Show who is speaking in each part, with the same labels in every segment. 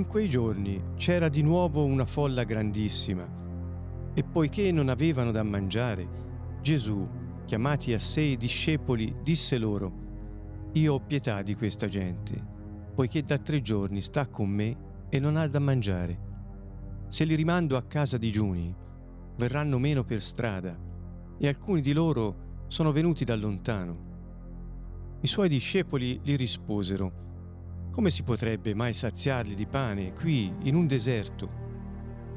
Speaker 1: In quei giorni c'era di nuovo una folla grandissima e poiché non avevano da mangiare, Gesù, chiamati a sé i discepoli, disse loro, Io ho pietà di questa gente, poiché da tre giorni sta con me e non ha da mangiare. Se li rimando a casa digiuni, verranno meno per strada, e alcuni di loro sono venuti da lontano. I suoi discepoli gli risposero, come si potrebbe mai saziarli di pane qui, in un deserto?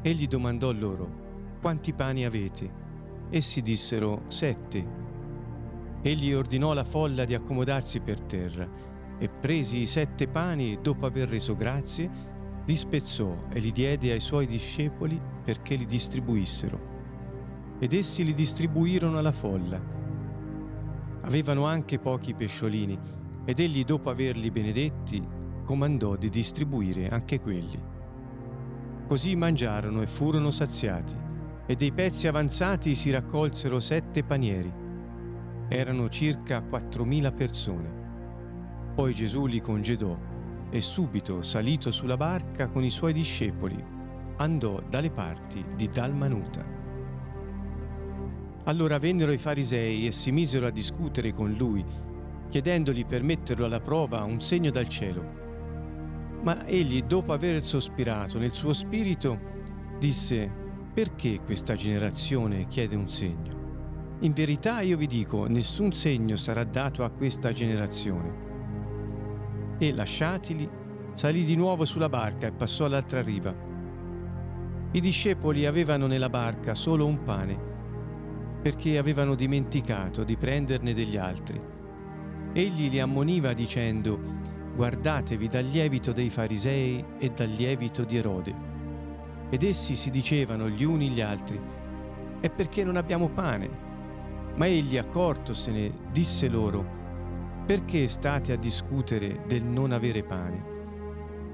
Speaker 1: Egli domandò loro, quanti pani avete? Essi dissero, sette. Egli ordinò alla folla di accomodarsi per terra e presi i sette pani dopo aver reso grazie, li spezzò e li diede ai suoi discepoli perché li distribuissero. Ed essi li distribuirono alla folla. Avevano anche pochi pesciolini ed egli dopo averli benedetti comandò di distribuire anche quelli. Così mangiarono e furono saziati, e dei pezzi avanzati si raccolsero sette panieri. Erano circa quattromila persone. Poi Gesù li congedò e subito, salito sulla barca con i suoi discepoli, andò dalle parti di Dalmanuta. Allora vennero i farisei e si misero a discutere con lui, chiedendogli per metterlo alla prova un segno dal cielo. Ma egli, dopo aver sospirato nel suo spirito, disse, perché questa generazione chiede un segno? In verità io vi dico, nessun segno sarà dato a questa generazione. E lasciatili, salì di nuovo sulla barca e passò all'altra riva. I discepoli avevano nella barca solo un pane, perché avevano dimenticato di prenderne degli altri. Egli li ammoniva dicendo, guardatevi dal lievito dei farisei e dal lievito di Erode. Ed essi si dicevano gli uni gli altri, è perché non abbiamo pane. Ma egli, accortosene, disse loro, perché state a discutere del non avere pane?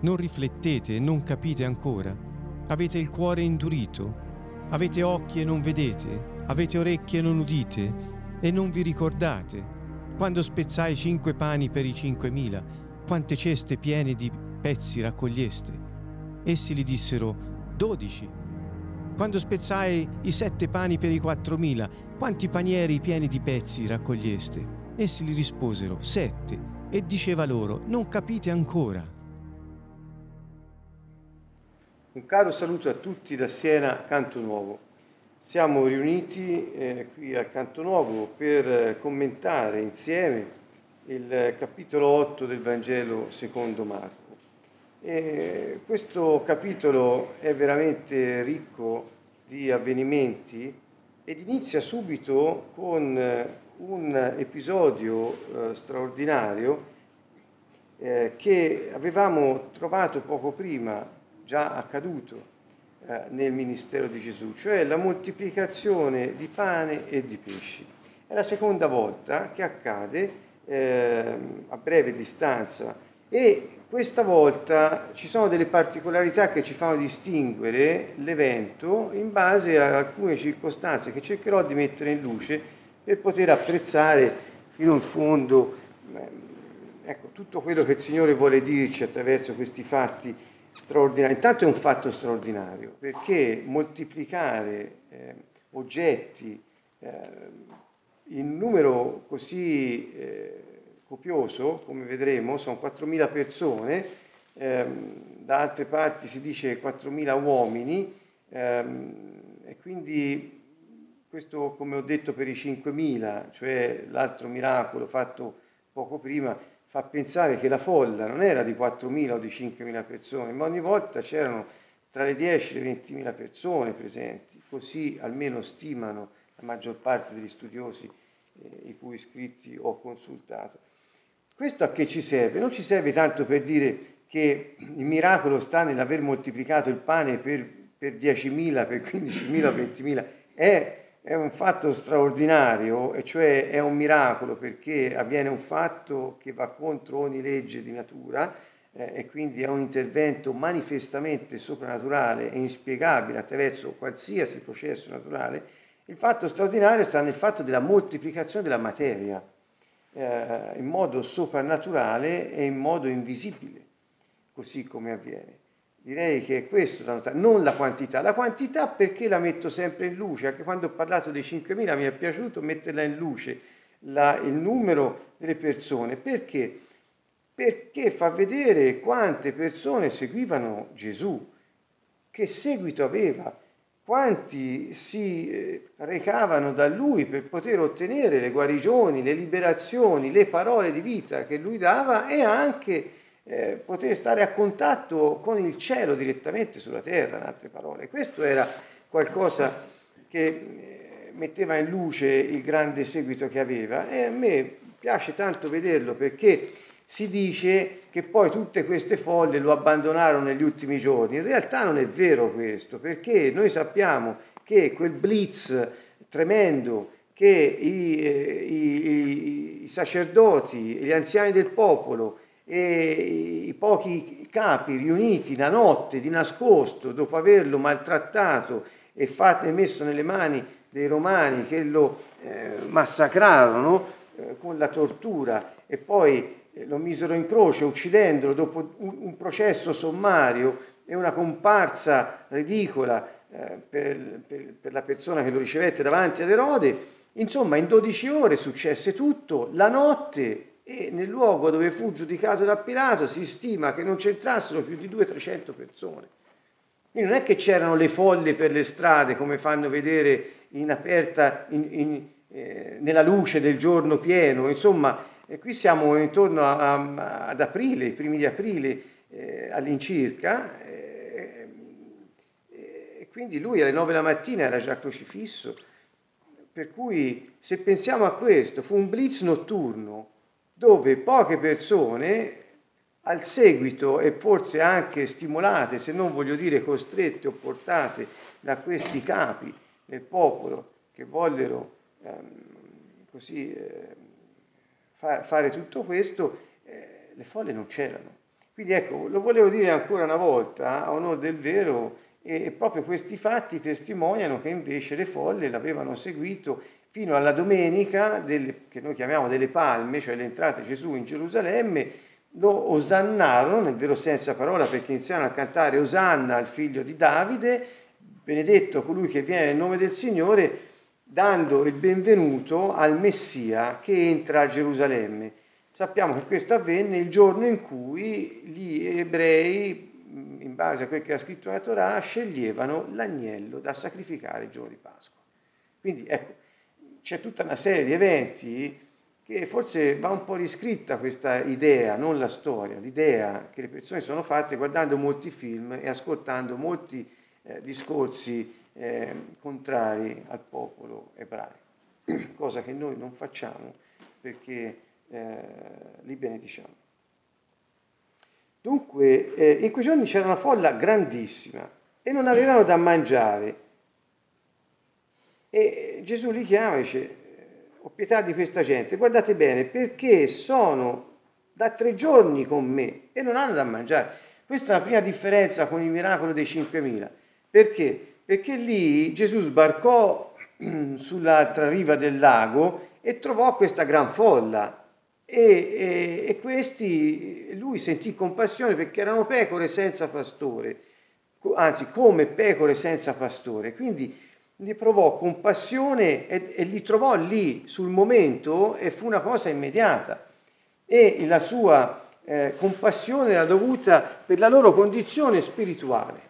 Speaker 1: Non riflettete e non capite ancora? Avete il cuore indurito? Avete occhi e non vedete? Avete orecchie e non udite? E non vi ricordate? Quando spezzai cinque pani per i cinquemila, quante ceste piene di pezzi raccoglieste? Essi gli dissero, dodici. Quando spezzai i sette pani per i quattromila, quanti panieri pieni di pezzi raccoglieste? Essi gli risposero, sette. E diceva loro, non capite ancora.
Speaker 2: Un caro saluto a tutti da Siena, Canto Nuovo. Siamo riuniti eh, qui al Canto Nuovo per eh, commentare insieme il capitolo 8 del Vangelo secondo Marco. E questo capitolo è veramente ricco di avvenimenti ed inizia subito con un episodio eh, straordinario eh, che avevamo trovato poco prima, già accaduto eh, nel ministero di Gesù, cioè la moltiplicazione di pane e di pesci. È la seconda volta che accade eh, a breve distanza e questa volta ci sono delle particolarità che ci fanno distinguere l'evento in base a alcune circostanze che cercherò di mettere in luce per poter apprezzare fino in fondo eh, ecco, tutto quello che il Signore vuole dirci attraverso questi fatti straordinari. Intanto è un fatto straordinario perché moltiplicare eh, oggetti eh, in numero così copioso, come vedremo, sono 4.000 persone, ehm, da altre parti si dice 4.000 uomini, ehm, e quindi questo, come ho detto, per i 5.000, cioè l'altro miracolo fatto poco prima, fa pensare che la folla non era di 4.000 o di 5.000 persone, ma ogni volta c'erano tra le 10 e le 20.000 persone presenti, così almeno stimano la maggior parte degli studiosi eh, i cui scritti ho consultato. Questo a che ci serve? Non ci serve tanto per dire che il miracolo sta nell'aver moltiplicato il pane per, per 10.000, per 15.000 20.000, è, è un fatto straordinario, cioè è un miracolo perché avviene un fatto che va contro ogni legge di natura eh, e quindi è un intervento manifestamente soprannaturale e inspiegabile attraverso qualsiasi processo naturale. Il fatto straordinario sta nel fatto della moltiplicazione della materia eh, in modo soprannaturale e in modo invisibile, così come avviene. Direi che è questo da notare, non la quantità. La quantità perché la metto sempre in luce? Anche quando ho parlato dei 5.000 mi è piaciuto metterla in luce, la, il numero delle persone. Perché? Perché fa vedere quante persone seguivano Gesù, che seguito aveva, quanti si eh, recavano da lui per poter ottenere le guarigioni, le liberazioni, le parole di vita che lui dava e anche eh, poter stare a contatto con il cielo direttamente sulla terra, in altre parole. Questo era qualcosa che eh, metteva in luce il grande seguito che aveva e a me piace tanto vederlo perché si dice che poi tutte queste folle lo abbandonarono negli ultimi giorni. In realtà non è vero questo, perché noi sappiamo che quel blitz tremendo che i, eh, i, i, sacerdoti, gli anziani del popolo e i pochi capi riuniti la notte di nascosto dopo averlo maltrattato e, fatto, e messo nelle mani dei romani che lo eh, massacrarono eh, con la tortura e poi lo misero in croce uccidendolo dopo un, processo sommario e una comparsa ridicola eh, per, per, per la persona che lo ricevette davanti ad Erode. Insomma, in 12 ore successe tutto, la notte e nel luogo dove fu giudicato da Pilato si stima che non c'entrassero più di 200-300 persone. Quindi non è che c'erano le folle per le strade come fanno vedere in aperta, in, in, eh, nella luce del giorno pieno, insomma, eh, qui siamo intorno a, a, ad aprile, i primi di aprile eh, all'incirca, eh, e quindi lui alle 9 la mattina era già crocifisso, per cui se pensiamo a questo, fu un blitz notturno, dove poche persone al seguito e forse anche stimolate, se non voglio dire costrette o portate da questi capi del popolo che vollero ehm, così eh, fa, fare tutto questo, eh, le folle non c'erano. Quindi ecco, lo volevo dire ancora una volta, a onore del vero, e, e proprio questi fatti testimoniano che invece le folle l'avevano seguito fino alla domenica delle, che noi chiamiamo delle palme, cioè l'entrata di Gesù in Gerusalemme, lo osannarono nel vero senso della parola perché iniziarono a cantare Osanna al figlio di Davide, benedetto colui che viene nel nome del Signore, dando il benvenuto al Messia che entra a Gerusalemme. Sappiamo che questo avvenne il giorno in cui gli ebrei, in base a quel che ha scritto la Torah, sceglievano l'agnello da sacrificare il giorno di Pasqua. Quindi ecco, c'è tutta una serie di eventi che forse va un po' riscritta questa idea, non la storia, l'idea che le persone sono fatte guardando molti film e ascoltando molti eh, discorsi eh, contrari al popolo ebraico, cosa che noi non facciamo perché eh, li benediciamo. Dunque, eh, in quei giorni c'era una folla grandissima e non avevano da mangiare e Gesù li chiama e dice, ho pietà di questa gente, guardate bene, perché sono da tre giorni con me e non hanno da mangiare. Questa è la prima differenza con il miracolo dei 5.000. Perché? Perché lì Gesù sbarcò sull'altra riva del lago e trovò questa gran folla. E, e, e questi, lui sentì compassione perché erano pecore senza pastore, anzi come pecore senza pastore. Quindi gli provò compassione e, e, li trovò lì sul momento e fu una cosa immediata. E la sua eh, compassione era dovuta per la loro condizione spirituale.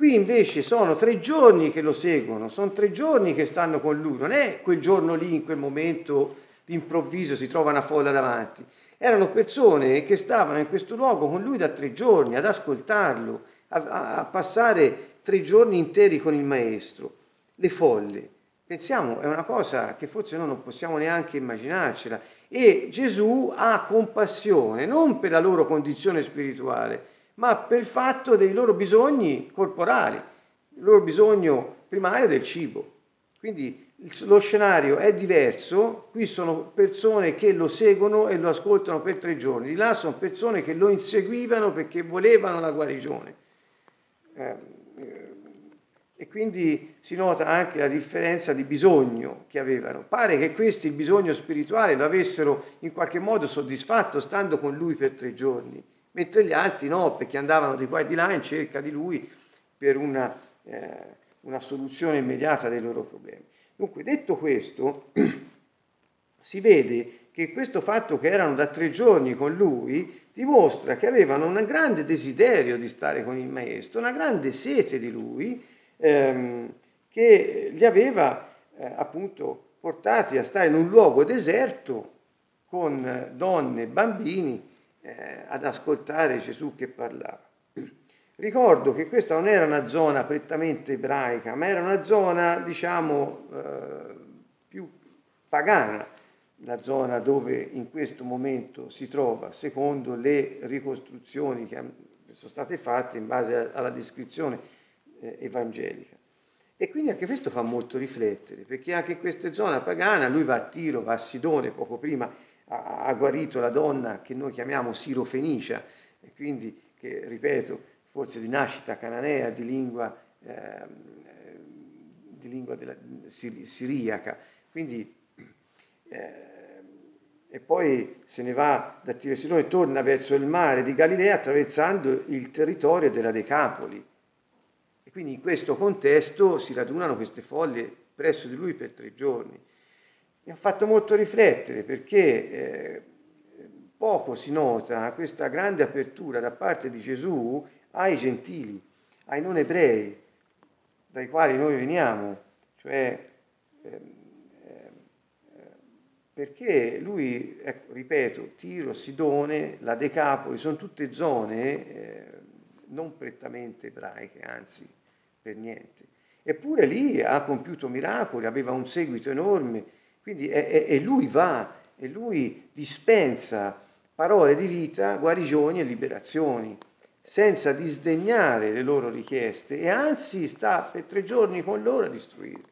Speaker 2: Qui invece sono tre giorni che lo seguono, sono tre giorni che stanno con lui, non è quel giorno lì, in quel momento d'improvviso si trova una folla davanti. Erano persone che stavano in questo luogo con lui da tre giorni, ad ascoltarlo, a, a passare tre giorni interi con il maestro le folle. Pensiamo, è una cosa che forse noi non possiamo neanche immaginarcela. E Gesù ha compassione non per la loro condizione spirituale, ma per il fatto dei loro bisogni corporali, il loro bisogno primario del cibo. Quindi lo scenario è diverso, qui sono persone che lo seguono e lo ascoltano per tre giorni, di là sono persone che lo inseguivano perché volevano la guarigione. Eh, e quindi si nota anche la differenza di bisogno che avevano. Pare che questi il bisogno spirituale lo avessero in qualche modo soddisfatto stando con lui per tre giorni, mentre gli altri no, perché andavano di qua e di là in cerca di lui per una, eh, una soluzione immediata dei loro problemi. Dunque, detto questo, si vede che questo fatto che erano da tre giorni con lui dimostra che avevano un grande desiderio di stare con il maestro, una grande sete di lui, ehm, che li aveva eh, appunto portati a stare in un luogo deserto con donne e bambini eh, ad ascoltare Gesù che parlava. Ricordo che questa non era una zona prettamente ebraica, ma era una zona, diciamo, eh, più pagana, la zona dove in questo momento si trova, secondo le ricostruzioni che sono state fatte in base alla descrizione eh, evangelica. E quindi anche questo fa molto riflettere, perché anche in queste zone pagane, lui va a Tiro, va a Sidone, poco prima ha, guarito la donna che noi chiamiamo Sirofenicia, e quindi che, ripeto, forse di nascita cananea, di lingua, eh, di lingua della, sir, siriaca. Quindi, eh, e poi se ne va da Tiro e torna verso il mare di Galilea attraversando il territorio della Decapoli e quindi in questo contesto si radunano queste foglie presso di lui per tre giorni. Mi ha fatto molto riflettere perché eh, poco si nota questa grande apertura da parte di Gesù ai gentili, ai non ebrei, dai quali noi veniamo, cioè eh, perché lui, ecco, ripeto, Tiro, Sidone, la Decapoli, sono tutte zone eh, non prettamente ebraiche, anzi per niente. Eppure lì ha compiuto miracoli, aveva un seguito enorme, quindi e, lui va e lui dispensa parole di vita, guarigioni e liberazioni, senza disdegnare le loro richieste e anzi sta per tre giorni con loro a distruirli.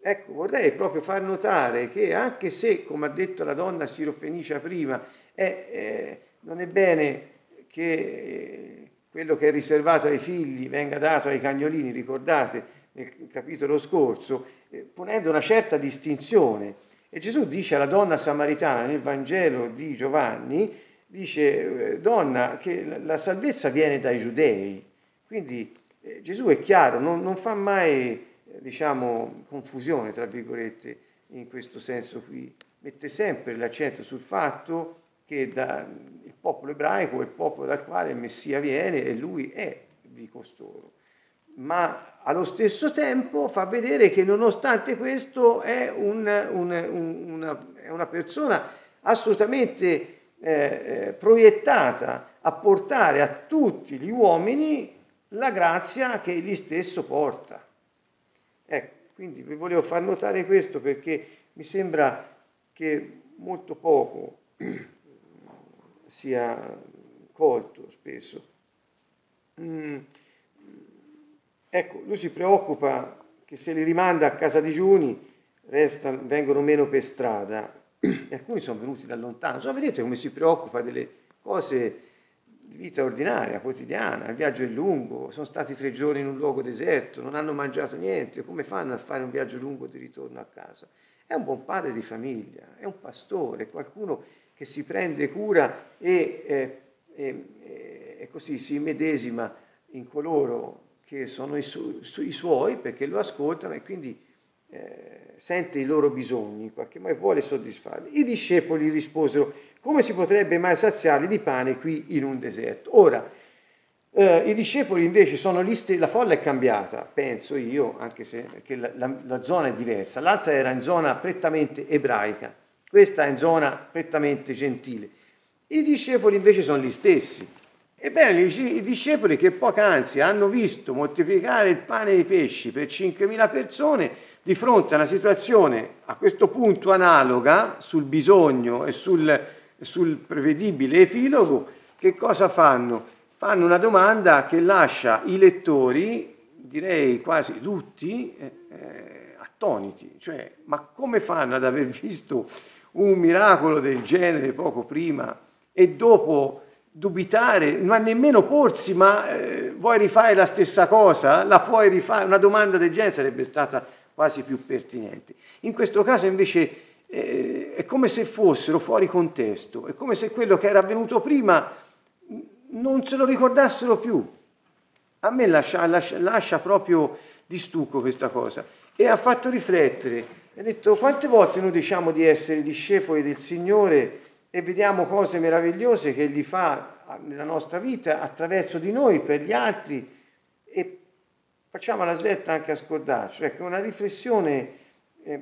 Speaker 2: Ecco, vorrei proprio far notare che anche se, come ha detto la donna sirofenicia prima, è, eh, non è bene che eh, quello che è riservato ai figli venga dato ai cagnolini, ricordate nel capitolo scorso, ponendo una certa distinzione. E Gesù dice alla donna samaritana nel Vangelo di Giovanni, dice, eh, donna, che la salvezza viene dai giudei. Quindi eh, Gesù è chiaro, non, non fa mai, diciamo, confusione, tra virgolette, in questo senso qui. Mette sempre l'accento sul fatto che da, il popolo ebraico è il popolo dal quale il Messia viene e lui è di costoro. Ma allo stesso tempo fa vedere che nonostante questo è, un, un, un, una, è una, persona assolutamente eh, eh, proiettata a portare a tutti gli uomini la grazia che egli stesso porta. Ecco, quindi vi volevo far notare questo perché mi sembra che molto poco sia colto spesso. Mm. Ecco, lui si preoccupa che se li rimanda a casa digiuni restano, vengono meno per strada. Alcuni sono venuti da lontano. Insomma, vedete come si preoccupa delle cose di vita ordinaria, quotidiana. Il viaggio è lungo, sono stati tre giorni in un luogo deserto, non hanno mangiato niente. Come fanno a fare un viaggio lungo di ritorno a casa? È un buon padre di famiglia, è un pastore, qualcuno che si prende cura e, eh, e, e così si medesima in coloro che sono i, su, i suoi perché lo ascoltano e quindi eh, sente i loro bisogni in qualche modo vuole soddisfarli. I discepoli risposero, come si potrebbe mai saziarli di pane qui in un deserto? Ora, eh, I discepoli invece sono lì, la folla è cambiata, penso io, anche se la, la, la, zona è diversa. L'altra era in zona prettamente ebraica, questa è in zona prettamente gentile. I discepoli invece sono gli stessi. Ebbene, i discepoli che poc'anzi hanno visto moltiplicare il pane e i pesci per 5.000 persone, di fronte a una situazione a questo punto analoga sul bisogno e sul, sul prevedibile epilogo, che cosa fanno? Fanno una domanda che lascia i lettori, direi quasi tutti, eh, eh attoniti, cioè ma come fanno ad aver visto un miracolo del genere poco prima e dopo dubitare, ma nemmeno porsi, ma eh, vuoi rifare la stessa cosa? La puoi rifare? Una domanda del genere sarebbe stata quasi più pertinente. In questo caso invece eh, è come se fossero fuori contesto, è come se quello che era avvenuto prima non se lo ricordassero più. A me lascia, lascia, lascia proprio di stucco questa cosa e ha fatto riflettere. Ha detto quante volte noi diciamo di essere discepoli del Signore e vediamo cose meravigliose che Egli fa nella nostra vita attraverso di noi, per gli altri e facciamo la svelta anche a scordarci. Ecco, una riflessione, eh,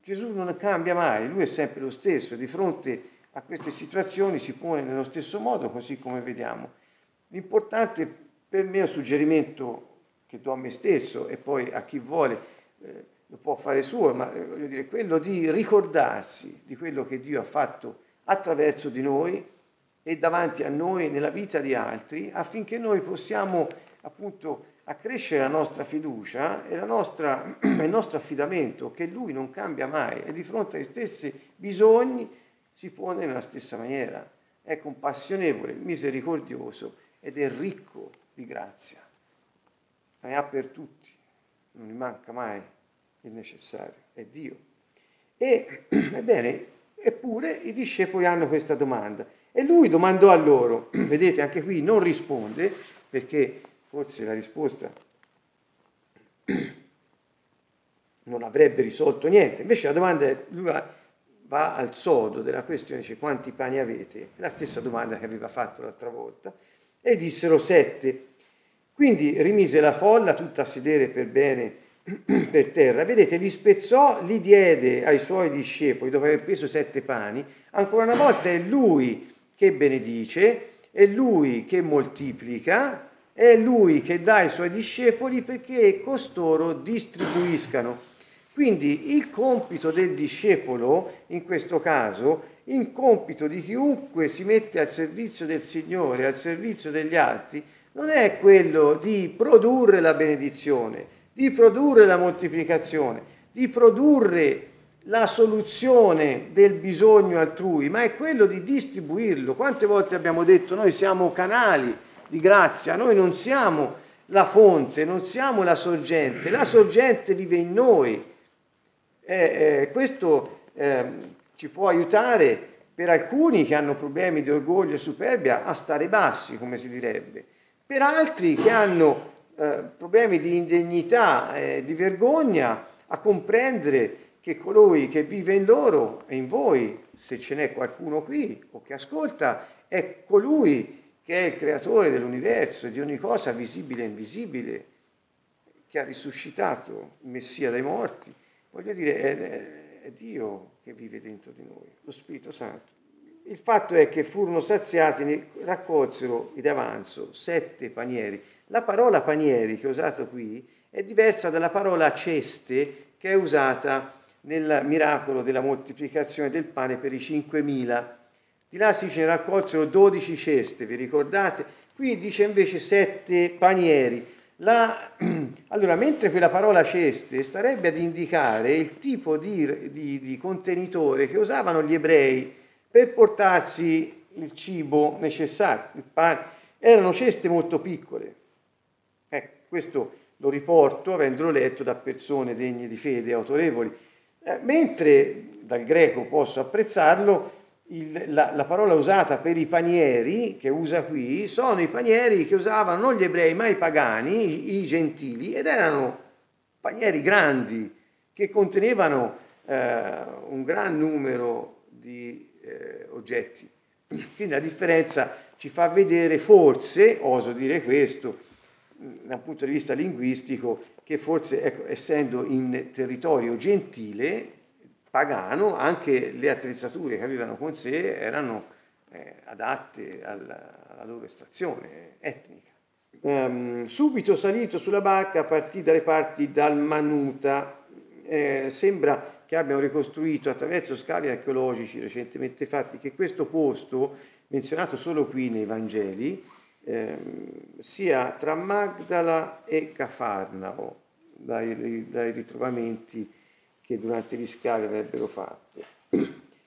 Speaker 2: Gesù non cambia mai, lui è sempre lo stesso, di fronte a queste situazioni si pone nello stesso modo, così come vediamo. L'importante per me è un suggerimento che do a me stesso e poi a chi vuole eh, lo può fare suo, ma eh, voglio dire, quello di ricordarsi di quello che Dio ha fatto attraverso di noi e davanti a noi nella vita di altri, affinché noi possiamo appunto accrescere la nostra fiducia e nostra, il nostro affidamento, che Lui non cambia mai e di fronte ai stessi bisogni si pone nella stessa maniera. È compassionevole, misericordioso ed è ricco di grazia. Ne ha per tutti, non gli manca mai il necessario, è Dio. E, ebbene, eppure i discepoli hanno questa domanda. E lui domandò a loro, vedete anche qui non risponde, perché forse la risposta non avrebbe risolto niente. Invece la domanda è, lui va, al sodo della questione, dice quanti pani avete? La stessa domanda che aveva fatto l'altra volta. E dissero sette. Quindi rimise la folla tutta a sedere per bene per terra. Vedete, li spezzò, li diede ai suoi discepoli dopo aver preso sette pani. Ancora una volta è lui che benedice, è lui che moltiplica, è lui che dà ai suoi discepoli perché costoro distribuiscano. Quindi il compito del discepolo, in questo caso, il compito di chiunque si mette al servizio del Signore, al servizio degli altri, non è quello di produrre la benedizione, di produrre la moltiplicazione, di produrre la soluzione del bisogno altrui, ma è quello di distribuirlo. Quante volte abbiamo detto noi siamo canali di grazia, noi non siamo la fonte, non siamo la sorgente, la sorgente vive in noi. Eh, eh, questo eh, ci può aiutare per alcuni che hanno problemi di orgoglio e superbia a stare bassi, come si direbbe, per altri che hanno eh, problemi di indegnità e di vergogna a comprendere che colui che vive in loro e in voi, se ce n'è qualcuno qui o che ascolta, è colui che è il creatore dell'universo e di ogni cosa visibile e invisibile, che ha risuscitato il Messia dai morti. Voglio dire, è, è Dio che vive dentro di noi, lo Spirito Santo. Il fatto è che furono saziati, raccolsero di avanzo sette panieri. La parola panieri che ho usato qui è diversa dalla parola ceste che è usata nel miracolo della moltiplicazione del pane per i 5.000. Di là si dice raccolsero 12 ceste, vi ricordate? Qui dice invece sette panieri. La, allora, mentre quella parola ceste starebbe ad indicare il tipo di, di, di contenitore che usavano gli ebrei per portarsi il cibo necessario, il pane, erano ceste molto piccole. Questo lo riporto avendolo letto da persone degne di fede, autorevoli. Eh, mentre dal greco posso apprezzarlo, il, la, la, parola usata per i panieri, che usa qui, sono i panieri che usavano non gli ebrei ma i pagani, i, i gentili, ed erano panieri grandi che contenevano eh, un gran numero di eh, oggetti. Quindi la differenza ci fa vedere forse, oso dire questo, dal punto di vista linguistico, che forse, ecco, essendo in territorio gentile, pagano, anche le attrezzature che avevano con sé erano eh, adatte alla, alla, loro estrazione etnica. Um, subito salito sulla barca partì dalle parti dal Manuta, eh, sembra che abbiano ricostruito attraverso scavi archeologici recentemente fatti che questo posto, menzionato solo qui nei Vangeli, sia tra Magdala e Cafarnao, dai, dai ritrovamenti che durante gli scavi avrebbero fatto.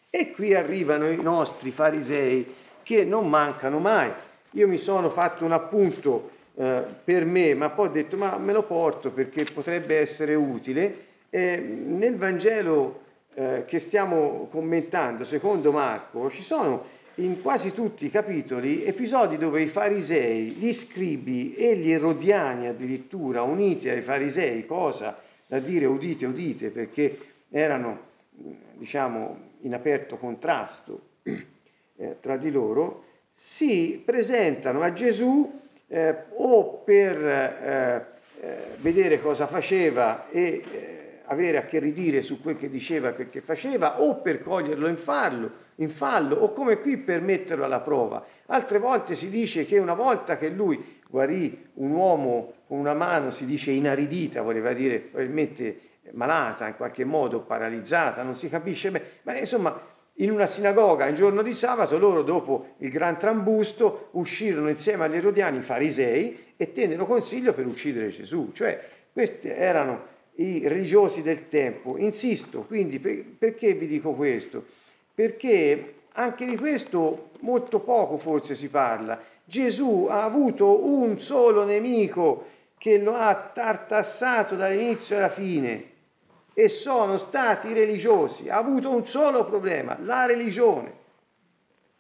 Speaker 2: E qui arrivano i nostri farisei che non mancano mai. Io mi sono fatto un appunto eh, per me, ma poi ho detto ma me lo porto perché potrebbe essere utile. Eh, nel Vangelo eh, che stiamo commentando, secondo Marco, ci sono in quasi tutti i capitoli episodi dove i farisei, gli scribi e gli erodiani addirittura uniti ai farisei, cosa da dire udite, udite, perché erano diciamo in aperto contrasto eh, tra di loro, si presentano a Gesù eh, o per eh, eh vedere cosa faceva e eh, avere a che ridire su quel che diceva quel che faceva, o per coglierlo in fallo, in fallo, o come qui per metterlo alla prova. Altre volte si dice che una volta che lui guarì un uomo con una mano, si dice inaridita, voleva dire probabilmente malata, in qualche modo paralizzata, non si capisce bene, ma insomma in una sinagoga un giorno di sabato loro dopo il gran trambusto uscirono insieme agli erodiani farisei e tennero consiglio per uccidere Gesù, cioè questi erano i religiosi del tempo. Insisto, quindi per, perché vi dico questo? Perché anche di questo molto poco forse si parla. Gesù ha avuto un solo nemico che lo ha tartassato dall'inizio alla fine e sono stati religiosi. Ha avuto un solo problema, la religione,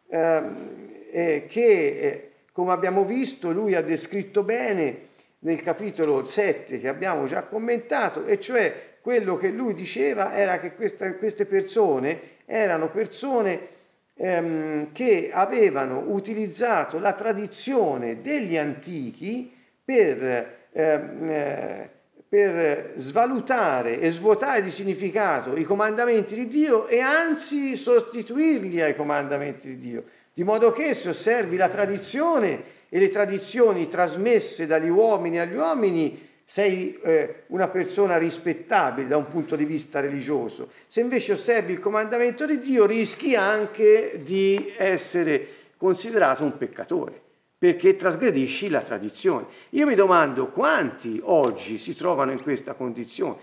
Speaker 2: ehm, eh, che eh, come abbiamo visto lui ha descritto bene nel capitolo 7 che abbiamo già commentato, e cioè quello che lui diceva era che questa, queste persone erano persone ehm, che avevano utilizzato la tradizione degli antichi per, ehm, eh, per svalutare e svuotare di significato i comandamenti di Dio e anzi sostituirli ai comandamenti di Dio, di modo che se osservi la tradizione e le tradizioni trasmesse dagli uomini agli uomini, sei eh, una persona rispettabile da un punto di vista religioso. Se invece osservi il comandamento di Dio, rischi anche di essere considerato un peccatore, perché trasgredisci la tradizione. Io mi domando quanti oggi si trovano in questa condizione,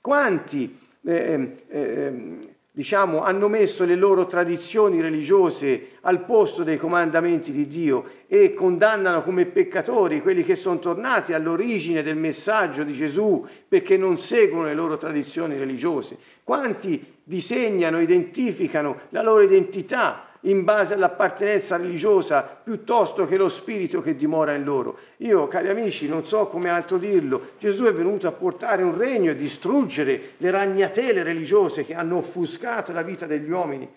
Speaker 2: quanti eh, eh, diciamo, hanno messo le loro tradizioni religiose al posto dei comandamenti di Dio e condannano come peccatori quelli che sono tornati all'origine del messaggio di Gesù perché non seguono le loro tradizioni religiose. Quanti disegnano, identificano la loro identità in base all'appartenenza religiosa piuttosto che lo spirito che dimora in loro. Io, cari amici, non so come altro dirlo, Gesù è venuto a portare un regno e distruggere le ragnatele religiose che hanno offuscato la vita degli uomini.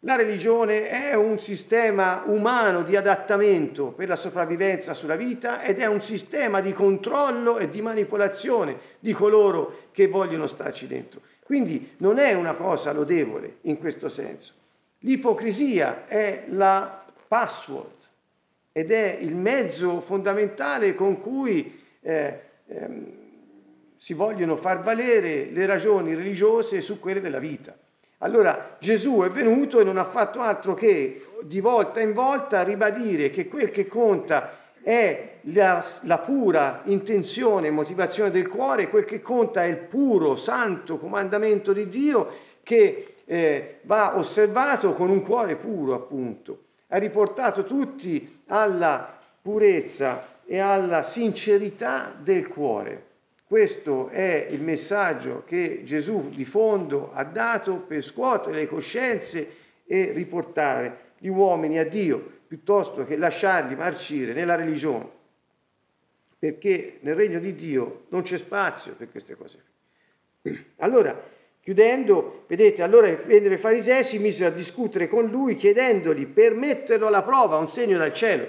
Speaker 2: La religione è un sistema umano di adattamento per la sopravvivenza sulla vita ed è un sistema di controllo e di manipolazione di coloro che vogliono starci dentro. Quindi non è una cosa lodevole in questo senso. L'ipocrisia è la password ed è il mezzo fondamentale con cui eh, ehm, si vogliono far valere le ragioni religiose su quelle della vita. Allora Gesù è venuto e non ha fatto altro che di volta in volta ribadire che quel che conta è la, la, pura intenzione e motivazione del cuore, quel che conta è il puro, santo comandamento di Dio che eh, va osservato con un cuore puro, appunto. Ha riportato tutti alla purezza e alla sincerità del cuore. Questo è il messaggio che Gesù di fondo ha dato per scuotere le coscienze e riportare gli uomini a Dio, piuttosto che lasciarli marcire nella religione, perché nel regno di Dio non c'è spazio per queste cose. Allora, Chiudendo, vedete, allora i farisei, si misero a discutere con lui chiedendogli per metterlo alla prova un segno dal cielo.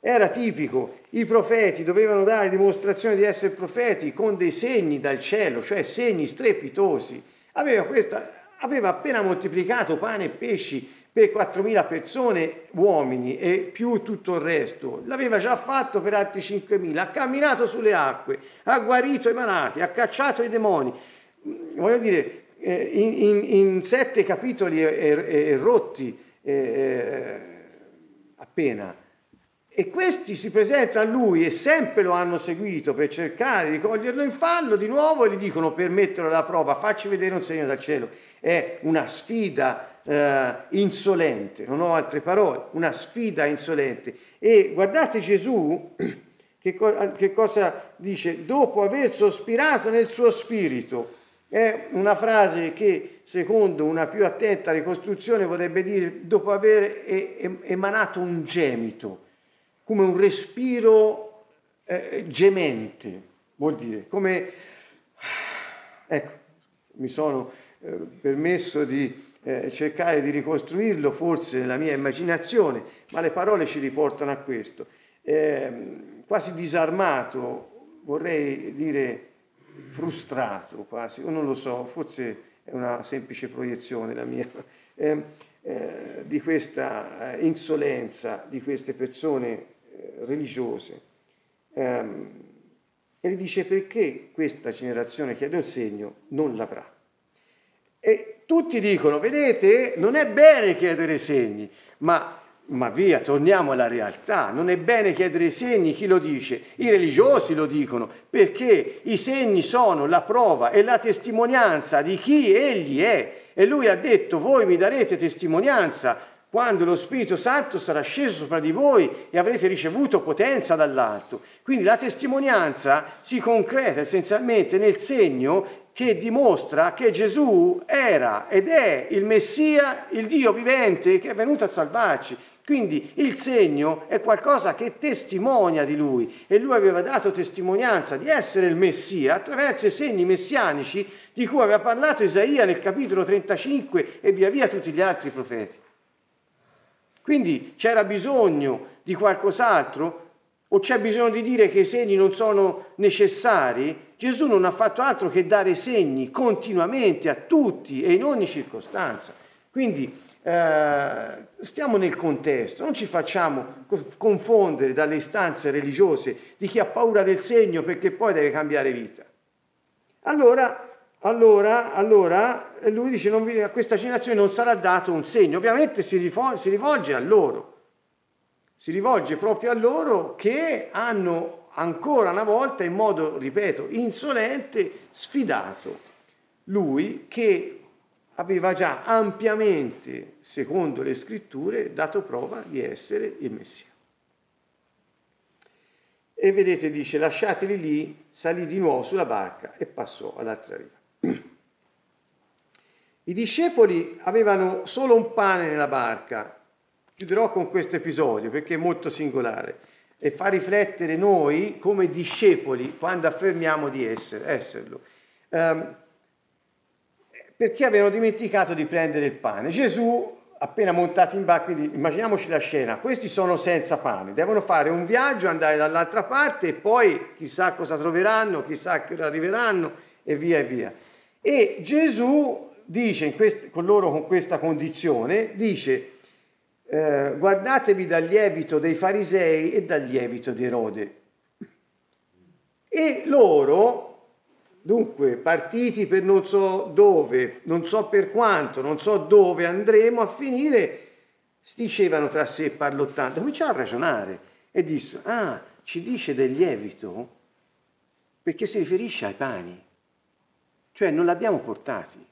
Speaker 2: Era tipico, i profeti dovevano dare dimostrazione di essere profeti con dei segni dal cielo, cioè segni strepitosi. Aveva, questa, aveva appena moltiplicato pane e pesci per 4.000 persone, uomini, e più tutto il resto. L'aveva già fatto per altri 5.000, ha camminato sulle acque, ha guarito i malati, ha cacciato i demoni. Voglio dire, in, in, in, sette capitoli e, rotti eh, appena. E questi si presentano a lui e sempre lo hanno seguito per cercare di coglierlo in fallo di nuovo e gli dicono per metterlo alla prova, facci vedere un segno dal cielo. È una sfida eh, insolente, non ho altre parole, una sfida insolente. E guardate Gesù che, co- che cosa dice, dopo aver sospirato nel suo spirito, È una frase che, secondo una più attenta ricostruzione, vorrebbe dire dopo aver emanato un gemito, come un respiro eh, gemente, vuol dire, come... Ecco, mi sono eh, permesso di eh, cercare di ricostruirlo forse nella mia immaginazione, ma le parole ci riportano a questo. Eh, quasi disarmato, vorrei dire frustrato quasi, o non lo so, forse è una semplice proiezione la mia, eh, eh, di questa eh, insolenza di queste persone eh, religiose. Ehm, e gli dice perché questa generazione chiede un segno non l'avrà. E tutti dicono, vedete, non è bene chiedere segni, ma, ma via, torniamo alla realtà, non è bene chiedere segni, chi lo dice? I religiosi lo dicono, perché i segni sono la prova e la testimonianza di chi egli è. E lui ha detto, voi mi darete testimonianza quando lo Spirito Santo sarà sceso sopra di voi e avrete ricevuto potenza dall'alto. Quindi la testimonianza si concreta essenzialmente nel segno che dimostra che Gesù era ed è il Messia, il Dio vivente che è venuto a salvarci. Quindi il segno è qualcosa che testimonia di lui e lui aveva dato testimonianza di essere il Messia attraverso i segni messianici di cui aveva parlato Isaia nel capitolo 35 e via via tutti gli altri profeti. Quindi c'era bisogno di qualcos'altro o c'è bisogno di dire che i segni non sono necessari? Gesù non ha fatto altro che dare segni continuamente a tutti e in ogni circostanza. Quindi eh, stiamo nel contesto, non ci facciamo confondere dalle istanze religiose di chi ha paura del segno perché poi deve cambiare vita. Allora, allora, allora lui dice vi, a questa generazione non sarà dato un segno, ovviamente si, rifo- si rivolge a loro si rivolge proprio a loro che hanno ancora una volta in modo, ripeto, insolente sfidato lui che aveva già ampiamente, secondo le scritture, dato prova di essere il Messia. E vedete, dice, lasciateli lì, salì di nuovo sulla barca e passò all'altra riva. I discepoli avevano solo un pane nella barca Chiuderò con questo episodio perché è molto singolare e fa riflettere noi come discepoli quando affermiamo di essere, esserlo. Um, perché avevano dimenticato di prendere il pane. Gesù, appena montato in barca, quindi immaginiamoci la scena, questi sono senza pane, devono fare un viaggio, andare dall'altra parte e poi chissà cosa troveranno, chissà che arriveranno e via e via. E Gesù dice quest- con loro con questa condizione, dice eh, guardatevi dal lievito dei farisei e dal lievito di Erode. E loro, dunque, partiti per non so dove, non so per quanto, non so dove andremo a finire, dicevano tra sé parlottando, cominciò a ragionare e disse, ah, ci dice del lievito perché si riferisce ai pani, cioè non l'abbiamo portati.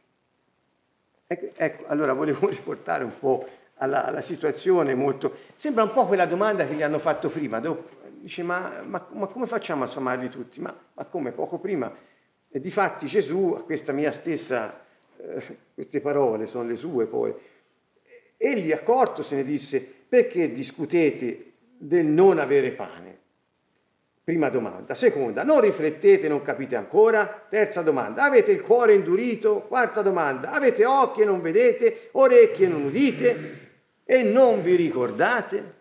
Speaker 2: Ecco, ecco allora volevo riportare un po' alla, alla, situazione molto... Sembra un po' quella domanda che gli hanno fatto prima, dopo, dice ma, ma, ma, come facciamo a sommarli tutti? Ma, ma come poco prima? E difatti Gesù, a questa mia stessa, eh, queste parole sono le sue poi, egli accorto se ne disse perché discutete del non avere pane? Prima domanda. Seconda, non riflettete, non capite ancora? Terza domanda, avete il cuore indurito? Quarta domanda, avete occhi e non vedete, orecchie e non udite? E non vi ricordate?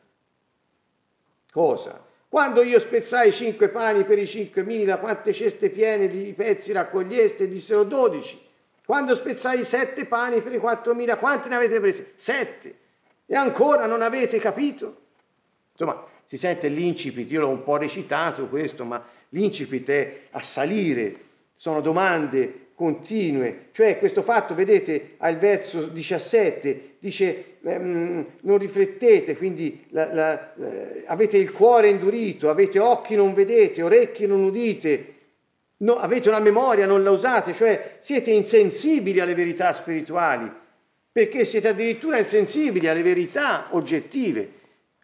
Speaker 2: Cosa? Quando io spezzai cinque pani per i cinquemila, quante ceste piene di pezzi raccoglieste? Dissero dodici. Quando spezzai sette pani per i quattromila, quante ne avete prese? Sette. E ancora non avete capito? Insomma, si sente l'incipit, io l'ho un po' recitato questo, ma l'incipit è a salire, sono domande continue, cioè questo fatto, vedete, al verso 17, dice ehm, non riflettete, quindi la, la, eh, avete il cuore indurito, avete occhi non vedete, orecchi non udite, no, avete una memoria non la usate, cioè siete insensibili alle verità spirituali, perché siete addirittura insensibili alle verità oggettive.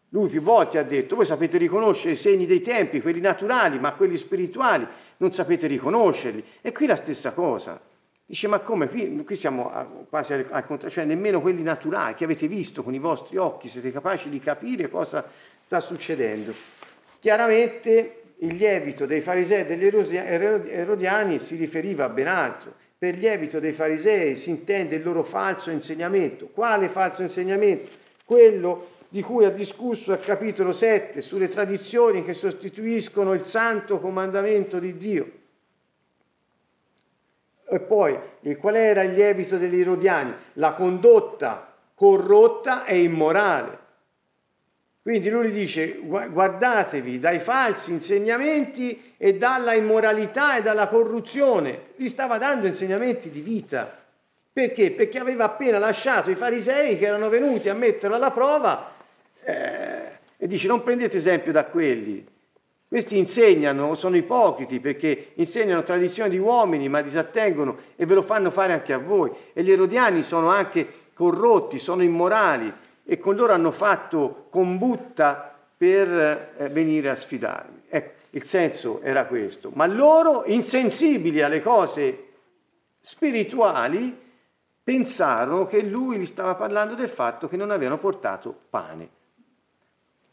Speaker 2: Lui più volte ha detto, voi sapete riconoscere i segni dei tempi, quelli naturali, ma quelli spirituali non sapete riconoscerli. E qui la stessa cosa. Dice, ma come? Qui, qui siamo a, quasi al, contrario, cioè nemmeno quelli naturali che avete visto con i vostri occhi, siete capaci di capire cosa sta succedendo. Chiaramente il lievito dei farisei e degli erodiani si riferiva a ben altro. Per lievito dei farisei si intende il loro falso insegnamento. Quale falso insegnamento? Quello di cui ha discusso al capitolo 7 sulle tradizioni che sostituiscono il santo comandamento di Dio. E poi, qual era il lievito degli erodiani? La condotta corrotta e immorale. Quindi lui dice guardatevi dai falsi insegnamenti e dalla immoralità e dalla corruzione. Gli stava dando insegnamenti di vita. Perché? Perché aveva appena lasciato i farisei che erano venuti a metterlo alla prova eh, e dice non prendete esempio da quelli. Questi insegnano, sono ipocriti perché insegnano tradizioni di uomini ma disattengono e ve lo fanno fare anche a voi. E gli erodiani sono anche corrotti, sono immorali e con loro hanno fatto combutta per eh, venire a sfidarmi. Ecco, il senso era questo. Ma loro, insensibili alle cose spirituali, pensarono che lui gli stava parlando del fatto che non avevano portato pane.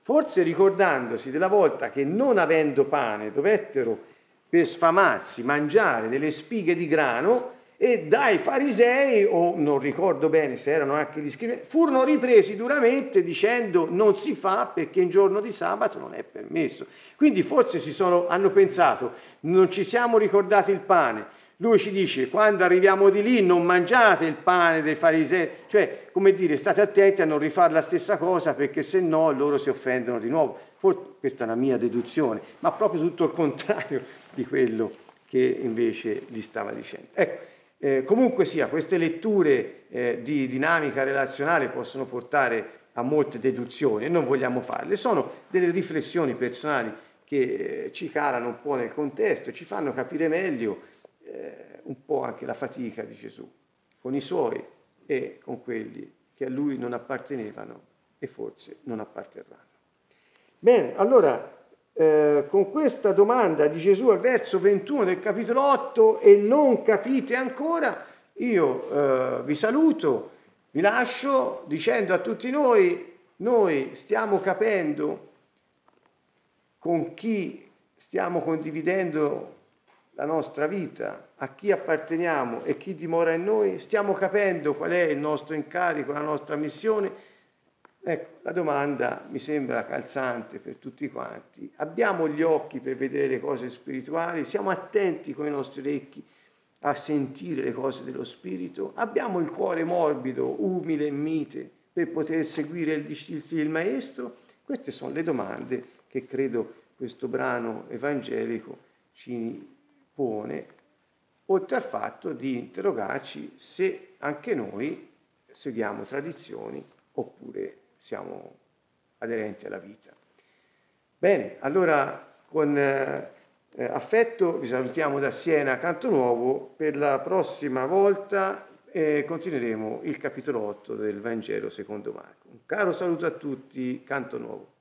Speaker 2: Forse ricordandosi della volta che non avendo pane dovettero per sfamarsi mangiare delle spighe di grano, e dai farisei, o non ricordo bene se erano anche gli scriventi, furono ripresi duramente dicendo non si fa perché in giorno di sabato non è permesso. Quindi forse sono, hanno pensato non ci siamo ricordati il pane. Lui ci dice quando arriviamo di lì non mangiate il pane dei farisei, cioè come dire state attenti a non rifare la stessa cosa perché se no loro si offendono di nuovo. Forse, questa è una mia deduzione, ma proprio tutto il contrario di quello che invece gli stava dicendo. Ecco, eh, comunque sia, queste letture eh, di dinamica relazionale possono portare a molte deduzioni e non vogliamo farle, sono delle riflessioni personali che eh, ci calano un po' nel contesto, ci fanno capire meglio eh, un po' anche la fatica di Gesù con i suoi e con quelli che a lui non appartenevano e forse non apparterranno. Bene, allora eh, con questa domanda di Gesù al verso 21 del capitolo 8 e non capite ancora, io eh, vi saluto, vi lascio dicendo a tutti noi, noi stiamo capendo con chi stiamo condividendo la nostra vita, a chi apparteniamo e chi dimora in noi, stiamo capendo qual è il nostro incarico, la nostra missione Ecco, la domanda mi sembra calzante per tutti quanti. Abbiamo gli occhi per vedere le cose spirituali? Siamo attenti con i nostri orecchi a sentire le cose dello Spirito? Abbiamo il cuore morbido, umile e mite per poter seguire il discilzi del Maestro? Queste sono le domande che credo questo brano evangelico ci pone, oltre al fatto di interrogarci se anche noi seguiamo tradizioni oppure siamo aderenti alla vita. Bene, allora con eh, affetto vi salutiamo da Siena Canto Nuovo, per la prossima volta eh, continueremo il capitolo 8 del Vangelo secondo Marco. Un caro saluto a tutti, Canto Nuovo.